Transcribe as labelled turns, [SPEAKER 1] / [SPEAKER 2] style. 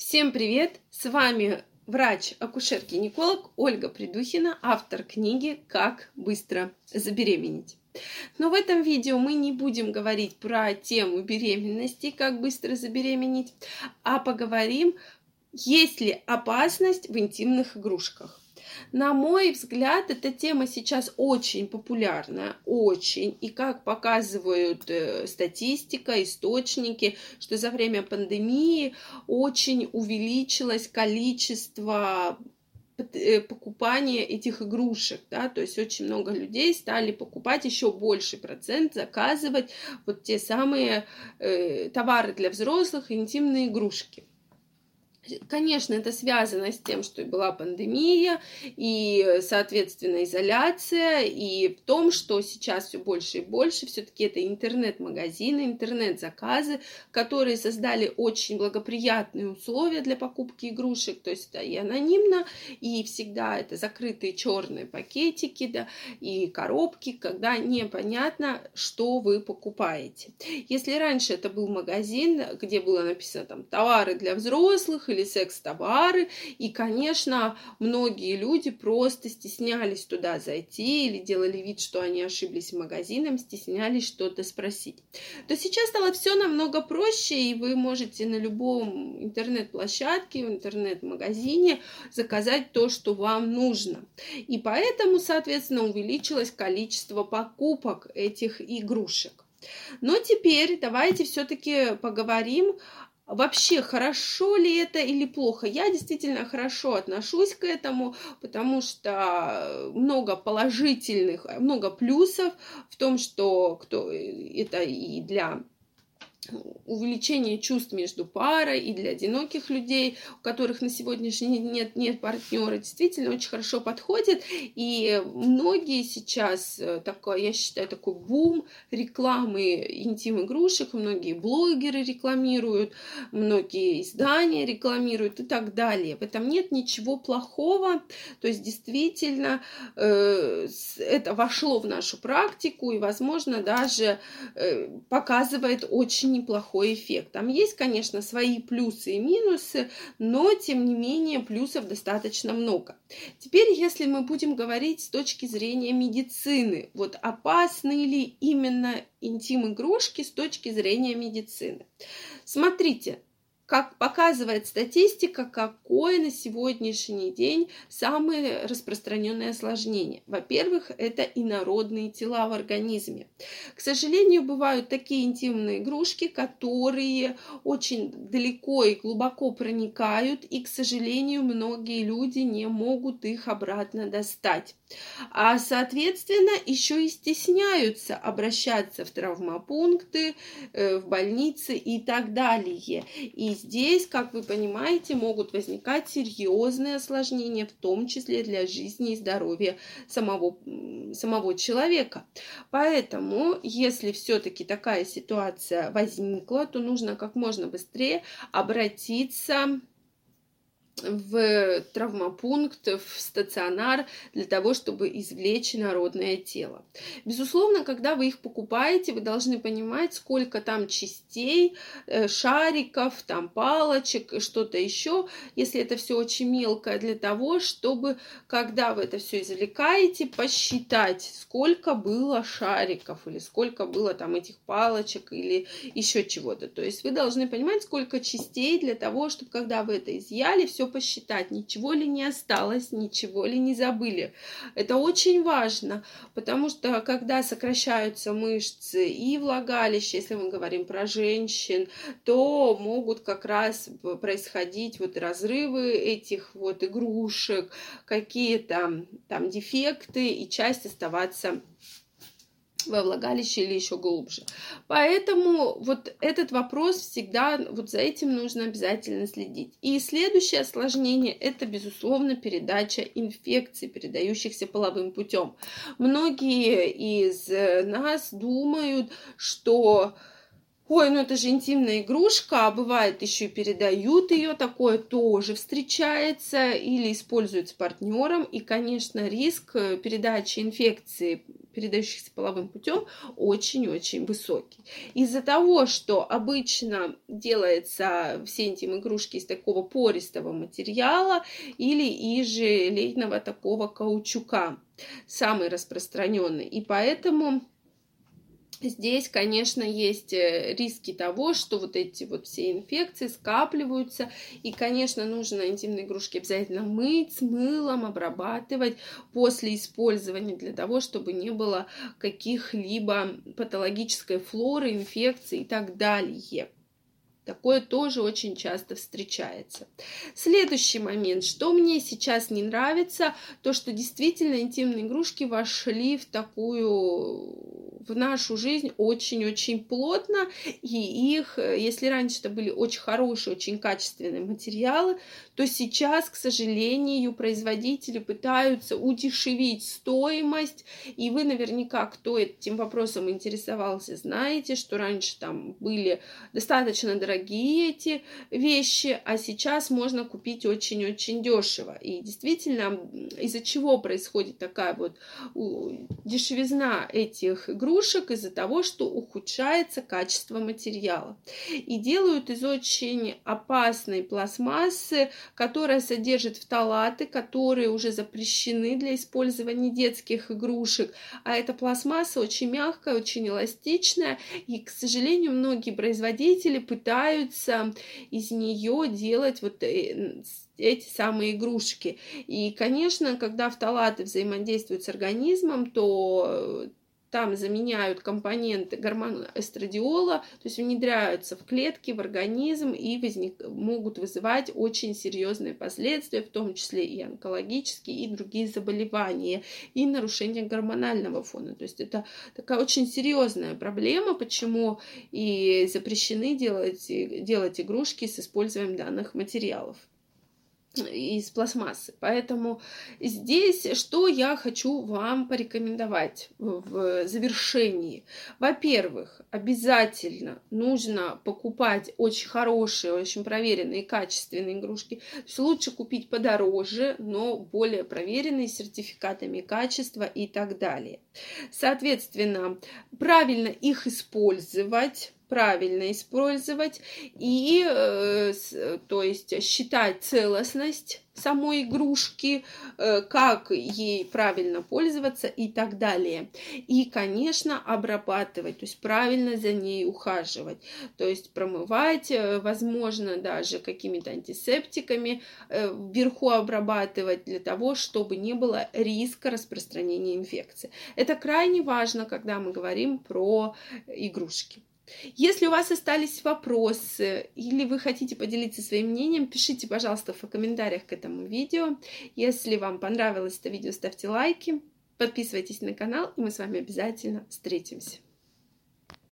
[SPEAKER 1] Всем привет! С вами врач-акушер-гинеколог Ольга Придухина, автор книги «Как быстро забеременеть». Но в этом видео мы не будем говорить про тему беременности, как быстро забеременеть, а поговорим, есть ли опасность в интимных игрушках. На мой взгляд, эта тема сейчас очень популярна, очень. И как показывают э, статистика, источники, что за время пандемии очень увеличилось количество э, покупания этих игрушек, да, то есть очень много людей стали покупать еще больше процент, заказывать вот те самые э, товары для взрослых, интимные игрушки. Конечно, это связано с тем, что была пандемия и, соответственно, изоляция, и в том, что сейчас все больше и больше все-таки это интернет-магазины, интернет-заказы, которые создали очень благоприятные условия для покупки игрушек, то есть это и анонимно, и всегда это закрытые черные пакетики, да, и коробки, когда непонятно, что вы покупаете. Если раньше это был магазин, где было написано там товары для взрослых или секс-товары. И, конечно, многие люди просто стеснялись туда зайти или делали вид, что они ошиблись магазином, стеснялись что-то спросить. То сейчас стало все намного проще, и вы можете на любом интернет-площадке, в интернет-магазине заказать то, что вам нужно. И поэтому, соответственно, увеличилось количество покупок этих игрушек. Но теперь давайте все-таки поговорим вообще хорошо ли это или плохо. Я действительно хорошо отношусь к этому, потому что много положительных, много плюсов в том, что кто это и для увеличение чувств между парой и для одиноких людей, у которых на сегодняшний день нет, нет партнера, действительно очень хорошо подходит. И многие сейчас, э, такой, я считаю, такой бум рекламы интим-игрушек, многие блогеры рекламируют, многие издания рекламируют и так далее. В этом нет ничего плохого. То есть действительно э, это вошло в нашу практику и, возможно, даже э, показывает очень неплохой эффект. Там есть, конечно, свои плюсы и минусы, но, тем не менее, плюсов достаточно много. Теперь, если мы будем говорить с точки зрения медицины, вот опасны ли именно интим-игрушки с точки зрения медицины? Смотрите, как показывает статистика, какое на сегодняшний день самое распространенное осложнение. Во-первых, это инородные тела в организме. К сожалению, бывают такие интимные игрушки, которые очень далеко и глубоко проникают, и, к сожалению, многие люди не могут их обратно достать. А, соответственно, еще и стесняются обращаться в травмопункты, э, в больницы и так далее. И здесь, как вы понимаете, могут возникать серьезные осложнения, в том числе для жизни и здоровья самого, самого человека. Поэтому, если все-таки такая ситуация возникла, то нужно как можно быстрее обратиться в травмопункт, в стационар для того, чтобы извлечь народное тело. Безусловно, когда вы их покупаете, вы должны понимать, сколько там частей, э, шариков, там палочек, что-то еще, если это все очень мелкое, для того, чтобы, когда вы это все извлекаете, посчитать, сколько было шариков или сколько было там этих палочек или еще чего-то. То есть вы должны понимать, сколько частей для того, чтобы, когда вы это изъяли, все посчитать, ничего ли не осталось, ничего ли не забыли. Это очень важно, потому что когда сокращаются мышцы и влагалище, если мы говорим про женщин, то могут как раз происходить вот разрывы этих вот игрушек, какие-то там дефекты и часть оставаться во влагалище или еще глубже. Поэтому вот этот вопрос всегда, вот за этим нужно обязательно следить. И следующее осложнение – это, безусловно, передача инфекций, передающихся половым путем. Многие из нас думают, что Ой, ну это же интимная игрушка, а бывает еще и передают ее, такое тоже встречается или используют с партнером. И, конечно, риск передачи инфекции передающихся половым путем, очень-очень высокий. Из-за того, что обычно делается все интим-игрушки из такого пористого материала или из желейного такого каучука, самый распространенный. И поэтому Здесь, конечно, есть э, риски того, что вот эти вот все инфекции скапливаются, и, конечно, нужно интимные игрушки обязательно мыть с мылом, обрабатывать после использования для того, чтобы не было каких-либо патологической флоры, инфекций и так далее. Такое тоже очень часто встречается. Следующий момент, что мне сейчас не нравится, то что действительно интимные игрушки вошли в такую в нашу жизнь очень-очень плотно, и их, если раньше это были очень хорошие, очень качественные материалы, то сейчас, к сожалению, производители пытаются удешевить стоимость, и вы наверняка, кто этим вопросом интересовался, знаете, что раньше там были достаточно дорогие эти вещи, а сейчас можно купить очень-очень дешево. И действительно, из-за чего происходит такая вот дешевизна этих игрушек? Из-за того, что ухудшается качество материала. И делают из очень опасной пластмассы которая содержит фталаты, которые уже запрещены для использования детских игрушек. А эта пластмасса очень мягкая, очень эластичная, и, к сожалению, многие производители пытаются из нее делать вот э, эти самые игрушки. И, конечно, когда фталаты взаимодействуют с организмом, то там заменяют компоненты гормона эстрадиола, то есть внедряются в клетки, в организм и возник, могут вызывать очень серьезные последствия, в том числе и онкологические, и другие заболевания, и нарушение гормонального фона. То есть это такая очень серьезная проблема, почему и запрещены делать, делать игрушки с использованием данных материалов из пластмассы. Поэтому здесь что я хочу вам порекомендовать в завершении. Во-первых, обязательно нужно покупать очень хорошие, очень проверенные, качественные игрушки. То есть лучше купить подороже, но более проверенные, сертификатами качества и так далее. Соответственно, правильно их использовать правильно использовать и, э, то есть, считать целостность самой игрушки, э, как ей правильно пользоваться и так далее. И, конечно, обрабатывать, то есть правильно за ней ухаживать, то есть промывать, э, возможно, даже какими-то антисептиками э, вверху обрабатывать для того, чтобы не было риска распространения инфекции. Это крайне важно, когда мы говорим про игрушки. Если у вас остались вопросы или вы хотите поделиться своим мнением, пишите, пожалуйста, в комментариях к этому видео. Если вам понравилось это видео, ставьте лайки, подписывайтесь на канал, и мы с вами обязательно встретимся.